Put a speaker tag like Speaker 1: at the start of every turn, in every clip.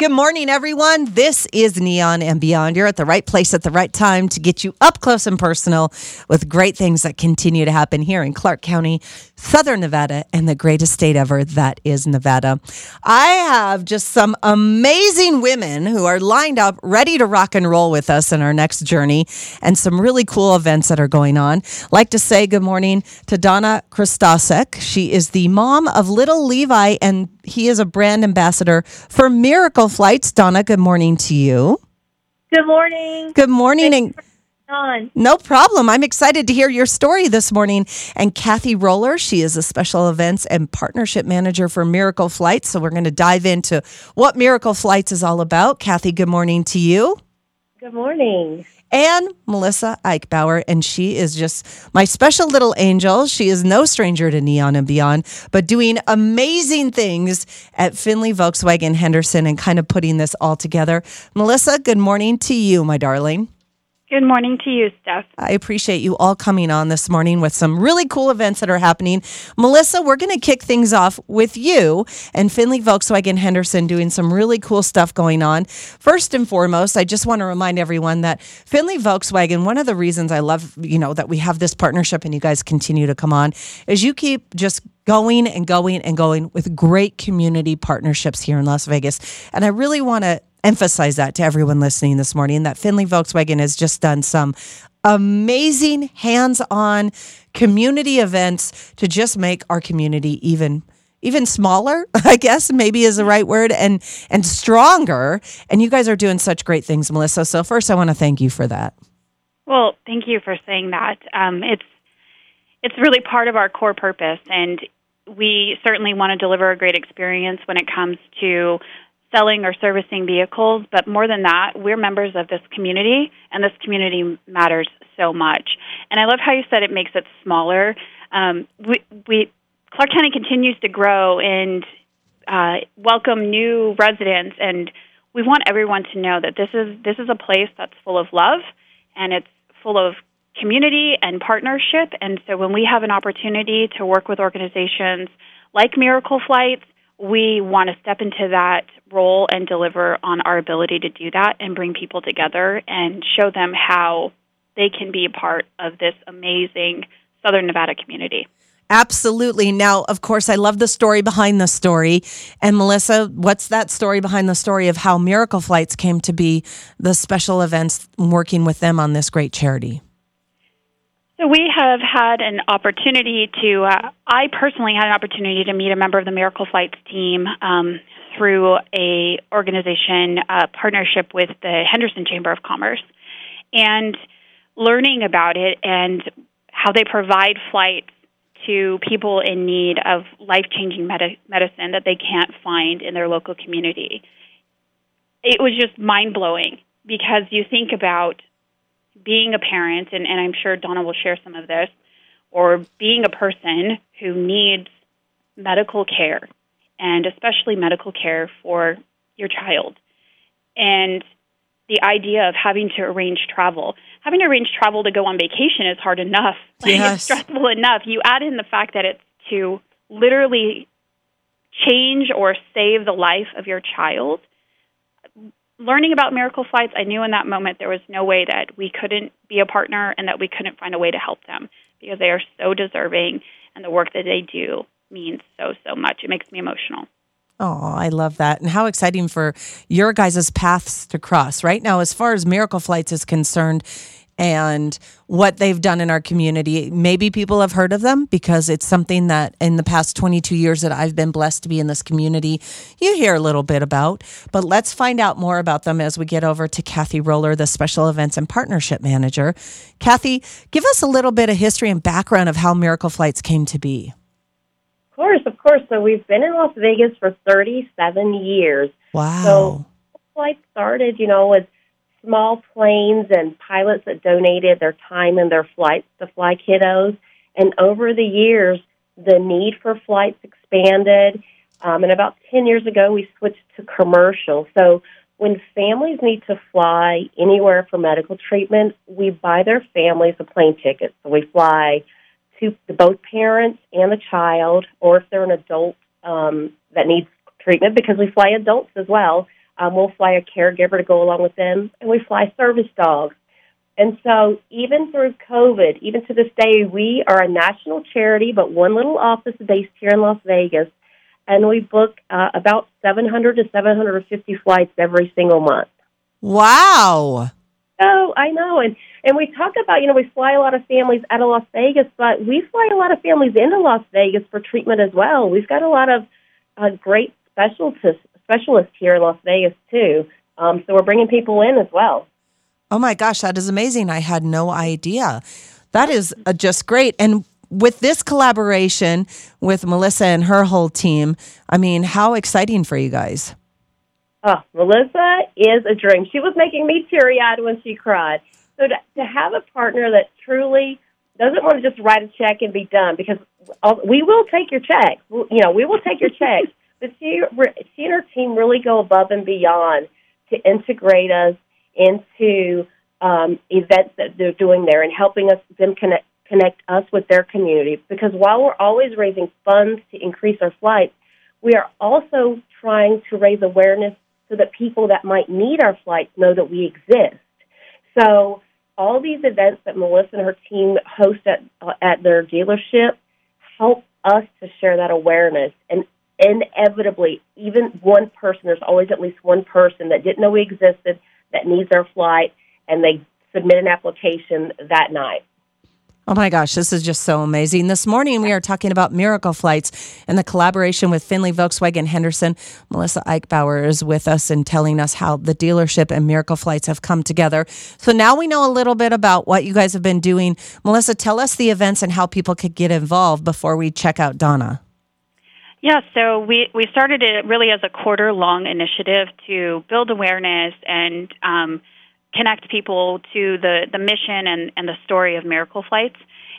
Speaker 1: Good morning, everyone. This is Neon and Beyond. You're at the right place at the right time to get you up close and personal with great things that continue to happen here in Clark County, Southern Nevada, and the greatest state ever that is Nevada. I have just some amazing women who are lined up, ready to rock and roll with us in our next journey, and some really cool events that are going on. Like to say good morning to Donna Christasek. She is the mom of little Levi, and he is a brand ambassador for Miracle Flights. Donna, good morning to you.
Speaker 2: Good morning.
Speaker 1: Good morning. And
Speaker 2: On.
Speaker 1: no problem. I'm excited to hear your story this morning. And Kathy Roller, she is a special events and partnership manager for Miracle Flights. So we're going to dive into what Miracle Flights is all about. Kathy, good morning to you.
Speaker 2: Good morning.
Speaker 1: And Melissa Eichbauer, and she is just my special little angel. She is no stranger to Neon and Beyond, but doing amazing things at Findlay Volkswagen Henderson and kind of putting this all together. Melissa, good morning to you, my darling.
Speaker 3: Good morning to you, Steph.
Speaker 1: I appreciate you all coming on this morning with some really cool events that are happening. Melissa, we're going to kick things off with you and Findlay Volkswagen Henderson doing some really cool stuff going on. First and foremost, I just want to remind everyone that Findlay Volkswagen, one of the reasons I love, you know, that we have this partnership and you guys continue to come on is you keep just going and going and going with great community partnerships here in Las Vegas. And I really want to emphasize that to everyone listening this morning that Findlay Volkswagen has just done some amazing hands-on community events to just make our community even even smaller, I guess maybe is the right word and and stronger. And you guys are doing such great things, Melissa. So first I want to thank you for that.
Speaker 3: Well, thank you for saying that. Um, it's it's really part of our core purpose, and we certainly want to deliver a great experience when it comes to selling or servicing vehicles. But more than that, we're members of this community, and this community matters so much. And I love how you said it makes it smaller. Um, we, we Clark County continues to grow and uh, welcome new residents, and we want everyone to know that this is this is a place that's full of love and it's full of community and partnership. And so when we have an opportunity to work with organizations like Miracle Flights, we want to step into that role and deliver on our ability to do that and bring people together and show them how they can be a part of this amazing Southern Nevada community.
Speaker 1: Absolutely. Now, of course, I love the story behind the story. And Melissa, what's that story behind the story of how Miracle Flights came to be the special events working with them on this great charity?
Speaker 3: So we have had an opportunity to. Uh, I personally had an opportunity to meet a member of the Miracle Flights team um, through a organization uh, partnership with the Henderson Chamber of Commerce, and learning about it and how they provide flights to people in need of life changing med- medicine that they can't find in their local community. It was just mind blowing because you think about being a parent, and, and I'm sure Donna will share some of this, or being a person who needs medical care, and especially medical care for your child. And the idea of having to arrange travel. Having to arrange travel to go on vacation is hard enough. Like,
Speaker 1: Yes.
Speaker 3: It's stressful enough. You add in the fact that it's to literally change or save the life of your child. Learning about Miracle Flights, I knew in that moment there was no way that we couldn't be a partner and that we couldn't find a way to help them because they are so deserving and the work that they do means so, so much. It makes me emotional.
Speaker 1: Oh, I love that. And how exciting for your guys' paths to cross. Right now, as far as Miracle Flights is concerned and what they've done in our community, maybe people have heard of them because it's something that in the past 22 years that I've been blessed to be in this community, you hear a little bit about. But let's find out more about them as we get over to Kathy Roller, the Special Events and Partnership Manager. Kathy, give us a little bit of history and background of how Miracle Flights came to be.
Speaker 2: Of course, of course. So we've been in Las Vegas for 37 years.
Speaker 1: Wow.
Speaker 2: So flight started, you know, with small planes and pilots that donated their time and their flights to fly kiddos. And over the years, the need for flights expanded. Um, and about 10 years ago, we switched to commercial. So when families need to fly anywhere for medical treatment, we buy their families a plane ticket. So we fly to both parents and the child, or if they're an adult um, that needs treatment, because we fly adults as well. Um, we'll fly a caregiver to go along with them, and we fly service dogs. And so, even through COVID, even to this day, we are a national charity, but one little office based here in Las Vegas, and we book uh, about 700 to 750 flights every single month.
Speaker 1: Wow.
Speaker 2: Oh, I know. And and we talk about, you know, we fly a lot of families out of Las Vegas, but we fly a lot of families into Las Vegas for treatment as well. We've got a lot of uh, great specialists specialists here in Las Vegas too. Um, so we're bringing people in as well.
Speaker 1: Oh my gosh, that is amazing. I had no idea. That is uh, just great. And with this collaboration with Melissa and her whole team, I mean, how exciting for you guys.
Speaker 2: Oh, Melissa is a dream. She was making me teary eyed when she cried. So to, to have a partner that truly doesn't want to just write a check and be done, because we will take your checks. You know, we will take your checks. But she, she and her team really go above and beyond to integrate us into um, events that they're doing there and helping us them connect connect us with their community. Because while we're always raising funds to increase our flights, we are also trying to raise awareness so that people that might need our flights know that we exist. So all these events that Melissa and her team host at uh, at their dealership help us to share that awareness and inevitably even one person there's always at least one person that didn't know we existed that needs our flight and they submit an application that night
Speaker 1: Oh my gosh, this is just so amazing. This morning we are talking about Miracle Flights and the collaboration with Findlay Volkswagen Henderson. Melissa Eichbauer is with us and telling us how the dealership and Miracle Flights have come together. So now we know a little bit about what you guys have been doing. Melissa, tell us the events and how people could get involved before we check out Donna.
Speaker 3: Yeah, so we, we started it really as a quarter long initiative to build awareness and um, connect people to the, the mission and, and the story of Miracle Flights.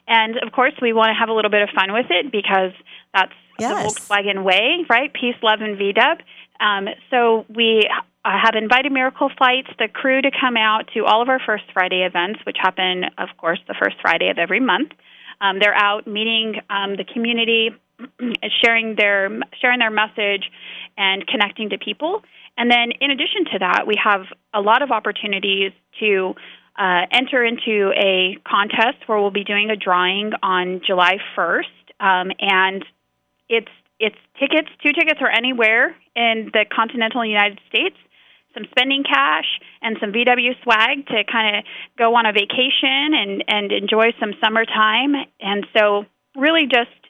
Speaker 3: And of course, we want to have a little bit of fun with it because that's yes. the Volkswagen way, right? Peace, love, and VW. Um, so we uh, have invited Miracle Flights, the crew, to come out to all of our First Friday events, which happen, of course, the first Friday of every month. Um, they're out meeting um, the community, sharing their sharing their message, and connecting to people. And then, in addition to that, we have a lot of opportunities to uh, enter into a contest where we'll be doing a drawing on July 1st, um, and it's it's tickets, two tickets or anywhere in the continental United States, some spending cash, and some VW swag to kind of go on a vacation and and enjoy some summertime. And so, really, just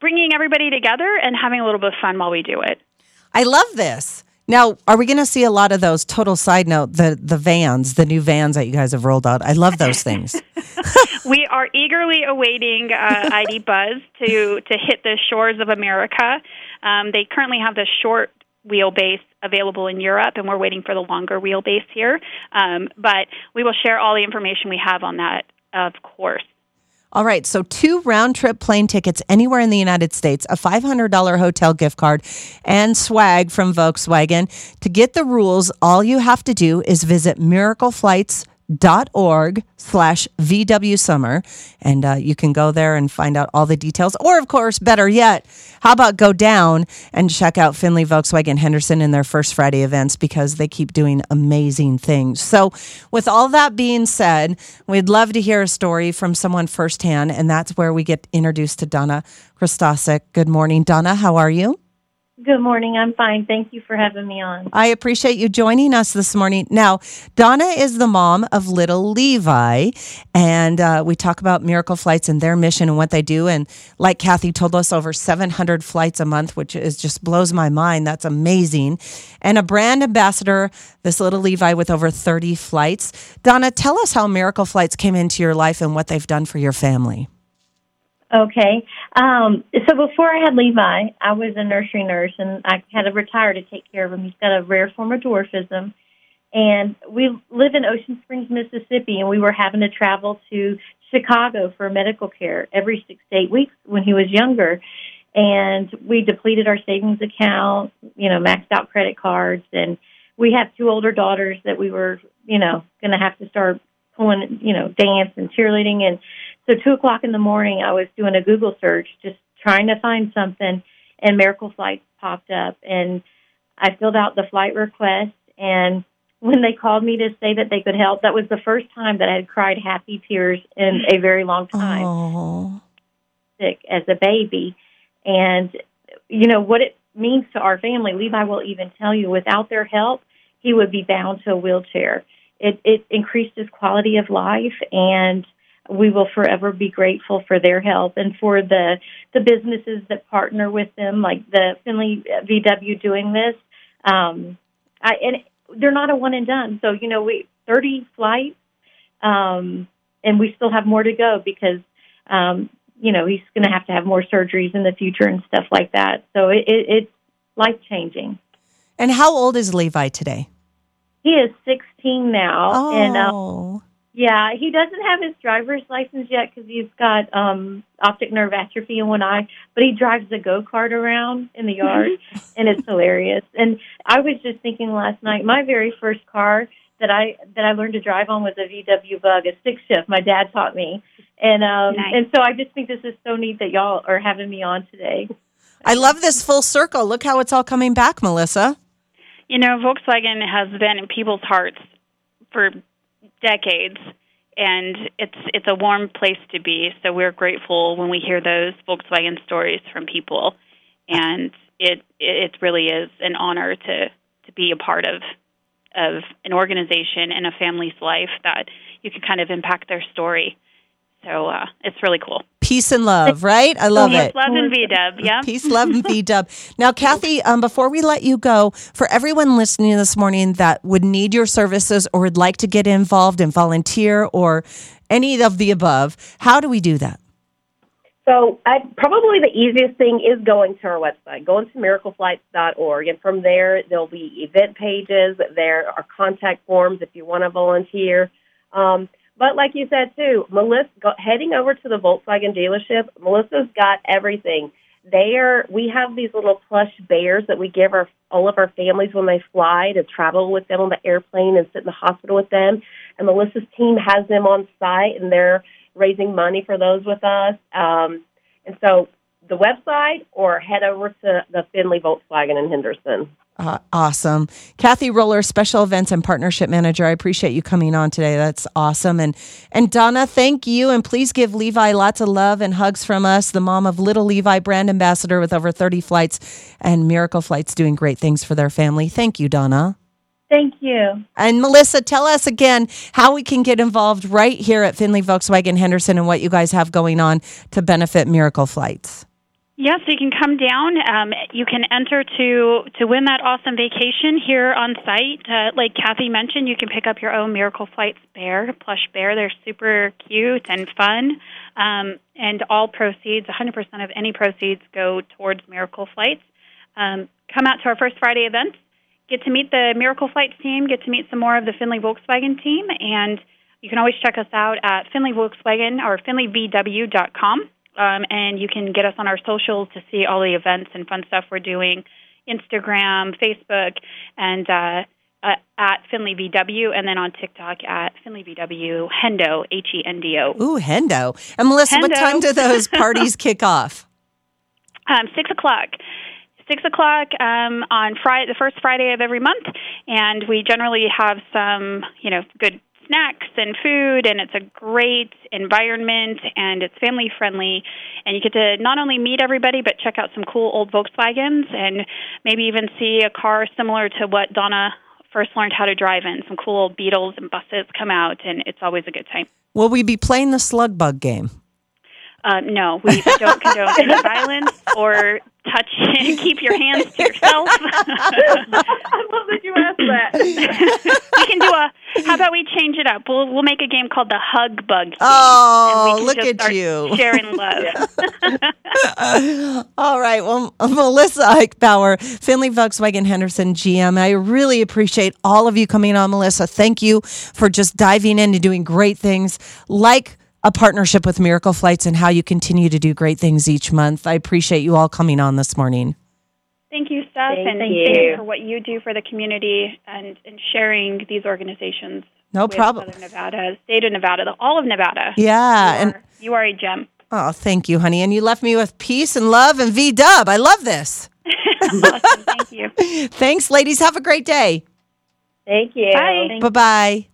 Speaker 3: bringing everybody together and having a little bit of fun while we do it.
Speaker 1: I love this. Now, are we going to see a lot of those? Total side note: the the vans, the new vans that you guys have rolled out. I love those things.
Speaker 3: we are eagerly awaiting uh, ID Buzz to to hit the shores of America. Um, they currently have the short wheelbase available in Europe, and we're waiting for the longer wheelbase here. Um, but we will share all the information we have on that, of course.
Speaker 1: All right, so two round trip plane tickets anywhere in the United States, a $500 hotel gift card, and swag from Volkswagen. To get the rules, all you have to do is visit Miracle Flights dot org slash VW summer. And uh, you can go there and find out all the details. Or, of course, better yet, how about go down and check out Findlay Volkswagen Henderson in their first Friday events because they keep doing amazing things. So, with all that being said, we'd love to hear a story from someone firsthand. And that's where we get introduced to Donna Christosik. Good morning, Donna. How are you?
Speaker 4: Good morning. I'm fine. Thank you for having me on.
Speaker 1: I appreciate you joining us this morning. Now, Donna is the mom of little Levi, and uh, we talk about Miracle Flights and their mission and what they do. And like Kathy told us, over 700 flights a month, which is just blows my mind. That's amazing. And a brand ambassador, this little Levi with over 30 flights. Donna, tell us how Miracle Flights came into your life and what they've done for your family.
Speaker 4: Okay. Um, so before I had Levi, I was a nursery nurse, and I had to retire to take care of him. He's got a rare form of dwarfism, and we live in Ocean Springs, Mississippi, and we were having to travel to Chicago for medical care every six to eight weeks when he was younger. And we depleted our savings account, you know, maxed out credit cards, and we have two older daughters that we were, you know, going to have to start pulling, you know, dance and cheerleading and so two o'clock in the morning, I was doing a Google search, just trying to find something, and Miracle Flights popped up, and I filled out the flight request, and when they called me to say that they could help, that was the first time that I had cried happy tears in a very long time.
Speaker 1: Oh.
Speaker 4: Sick as a baby, and you know what it means to our family. Levi will even tell you, without their help, he would be bound to a wheelchair. It it increased his quality of life, and we will forever be grateful for their help and for the the businesses that partner with them, like the Findlay VW doing this. Um, I, and they're not a one and done. So you know, we thirty flights, um, and we still have more to go because um, you know he's going to have to have more surgeries in the future and stuff like that. So it, it, it's life changing.
Speaker 1: And how old is Levi today?
Speaker 4: He is 16 now,
Speaker 1: Oh.
Speaker 4: and uh, yeah, he doesn't have his driver's license yet because he's got um, optic nerve atrophy in one eye. But he drives a go kart around in the yard, and it's hilarious. And I was just thinking last night, my very first car that I that I learned to drive on was a VW Bug, a six shift. My dad taught me, and um,
Speaker 3: Nice.
Speaker 4: and so I just think this is so neat that y'all are having me on today.
Speaker 1: I love this full circle. Look how it's all coming back, Melissa.
Speaker 3: You know, Volkswagen has been in people's hearts for decades, and it's it's a warm place to be. So we're grateful when we hear those Volkswagen stories from people, and it it really is an honor to to be a part of of an organization and a family's life that you can kind of impact their story. So uh, it's really cool.
Speaker 1: Peace and love, right? I love
Speaker 3: Peace,
Speaker 1: it.
Speaker 3: love, and VW. Yeah.
Speaker 1: Peace, love, and V dub. Now, Kathy, um, before we let you go, for everyone listening this morning that would need your services or would like to get involved and volunteer or any of the above, how do we do that?
Speaker 2: So I, probably the easiest thing is going to our website, going to miracleflights.org, and from there there'll be event pages. There are contact forms if you want to volunteer. Um, but like you said too, Melissa, heading over to the Volkswagen dealership, Melissa's got everything. They are. We have these little plush bears that we give our all of our families when they fly to travel with them on the airplane and sit in the hospital with them. And Melissa's team has them on site, and they're raising money for those with us. Um, and so the website or head over to the Findlay Volkswagen in Henderson.
Speaker 1: Uh, awesome. Kathy Roller, Special Events and Partnership Manager. I appreciate you coming on today. That's awesome. And and Donna, thank you. And please give Levi lots of love and hugs from us, the mom of little Levi, brand ambassador with over 30 flights and Miracle Flights doing great things for their family. Thank you, Donna.
Speaker 4: Thank you.
Speaker 1: And Melissa, tell us again how we can get involved right here at Findlay Volkswagen Henderson and what you guys have going on to benefit Miracle Flights.
Speaker 3: Yes, you can come down. Um, you can enter to to win that awesome vacation here on site. Uh, like Kathy mentioned, you can pick up your own Miracle Flights bear, plush bear. They're super cute and fun. Um, and all proceeds, 100% of any proceeds, go towards Miracle Flights. Um, come out to our first Friday event. Get to meet the Miracle Flights team. Get to meet some more of the Findlay Volkswagen team. And you can always check us out at Findlay Volkswagen or FindlayVW.com. Um, and you can get us on our socials to see all the events and fun stuff we're doing Instagram, Facebook, and uh, uh, at Findlay VW, and then on TikTok at Findlay VW Hendo, H E N D O.
Speaker 1: Ooh, Hendo. And Melissa, what time do those parties kick off?
Speaker 3: Um, six o'clock. Six o'clock um, on Friday, the first Friday of every month, and we generally have some, you know, good snacks and food, and it's a great environment, and it's family friendly, and you get to not only meet everybody, but check out some cool old Volkswagens, and maybe even see a car similar to what Donna first learned how to drive in. Some cool old Beetles and buses come out, and it's always a good time.
Speaker 1: Will we be playing the slug bug game?
Speaker 3: Uh, no, we don't condone any violence or touch. and keep your hands to yourself.
Speaker 2: I love that you asked that.
Speaker 3: we can do a. How about we change it up? We'll we'll make a game called the Hug Bug. Game,
Speaker 1: Oh,
Speaker 3: and we oh, look
Speaker 1: at you.
Speaker 3: sharing love.
Speaker 1: All right. Well, Melissa Eichbauer, Findlay Volkswagen Henderson GM. I really appreciate all of you coming on, Melissa. Thank you for just diving into doing great things like a partnership with Miracle Flights and how you continue to do great things each month. I appreciate you all coming on this morning.
Speaker 3: Thank you, Steph,
Speaker 2: Thank
Speaker 3: and
Speaker 2: you.
Speaker 3: thank you for what you do for the community and, and sharing these organizations.
Speaker 1: No
Speaker 3: with
Speaker 1: problem.
Speaker 3: Southern Nevada, state of Nevada, all of Nevada.
Speaker 1: Yeah.
Speaker 3: you
Speaker 1: And
Speaker 3: are, you are a gem.
Speaker 1: oh, thank you, honey. And you left me with peace and love and V dub. I love this.
Speaker 3: awesome. Thank you.
Speaker 1: Thanks, ladies. Have a great day.
Speaker 2: Thank you.
Speaker 3: Bye.
Speaker 1: Bye bye.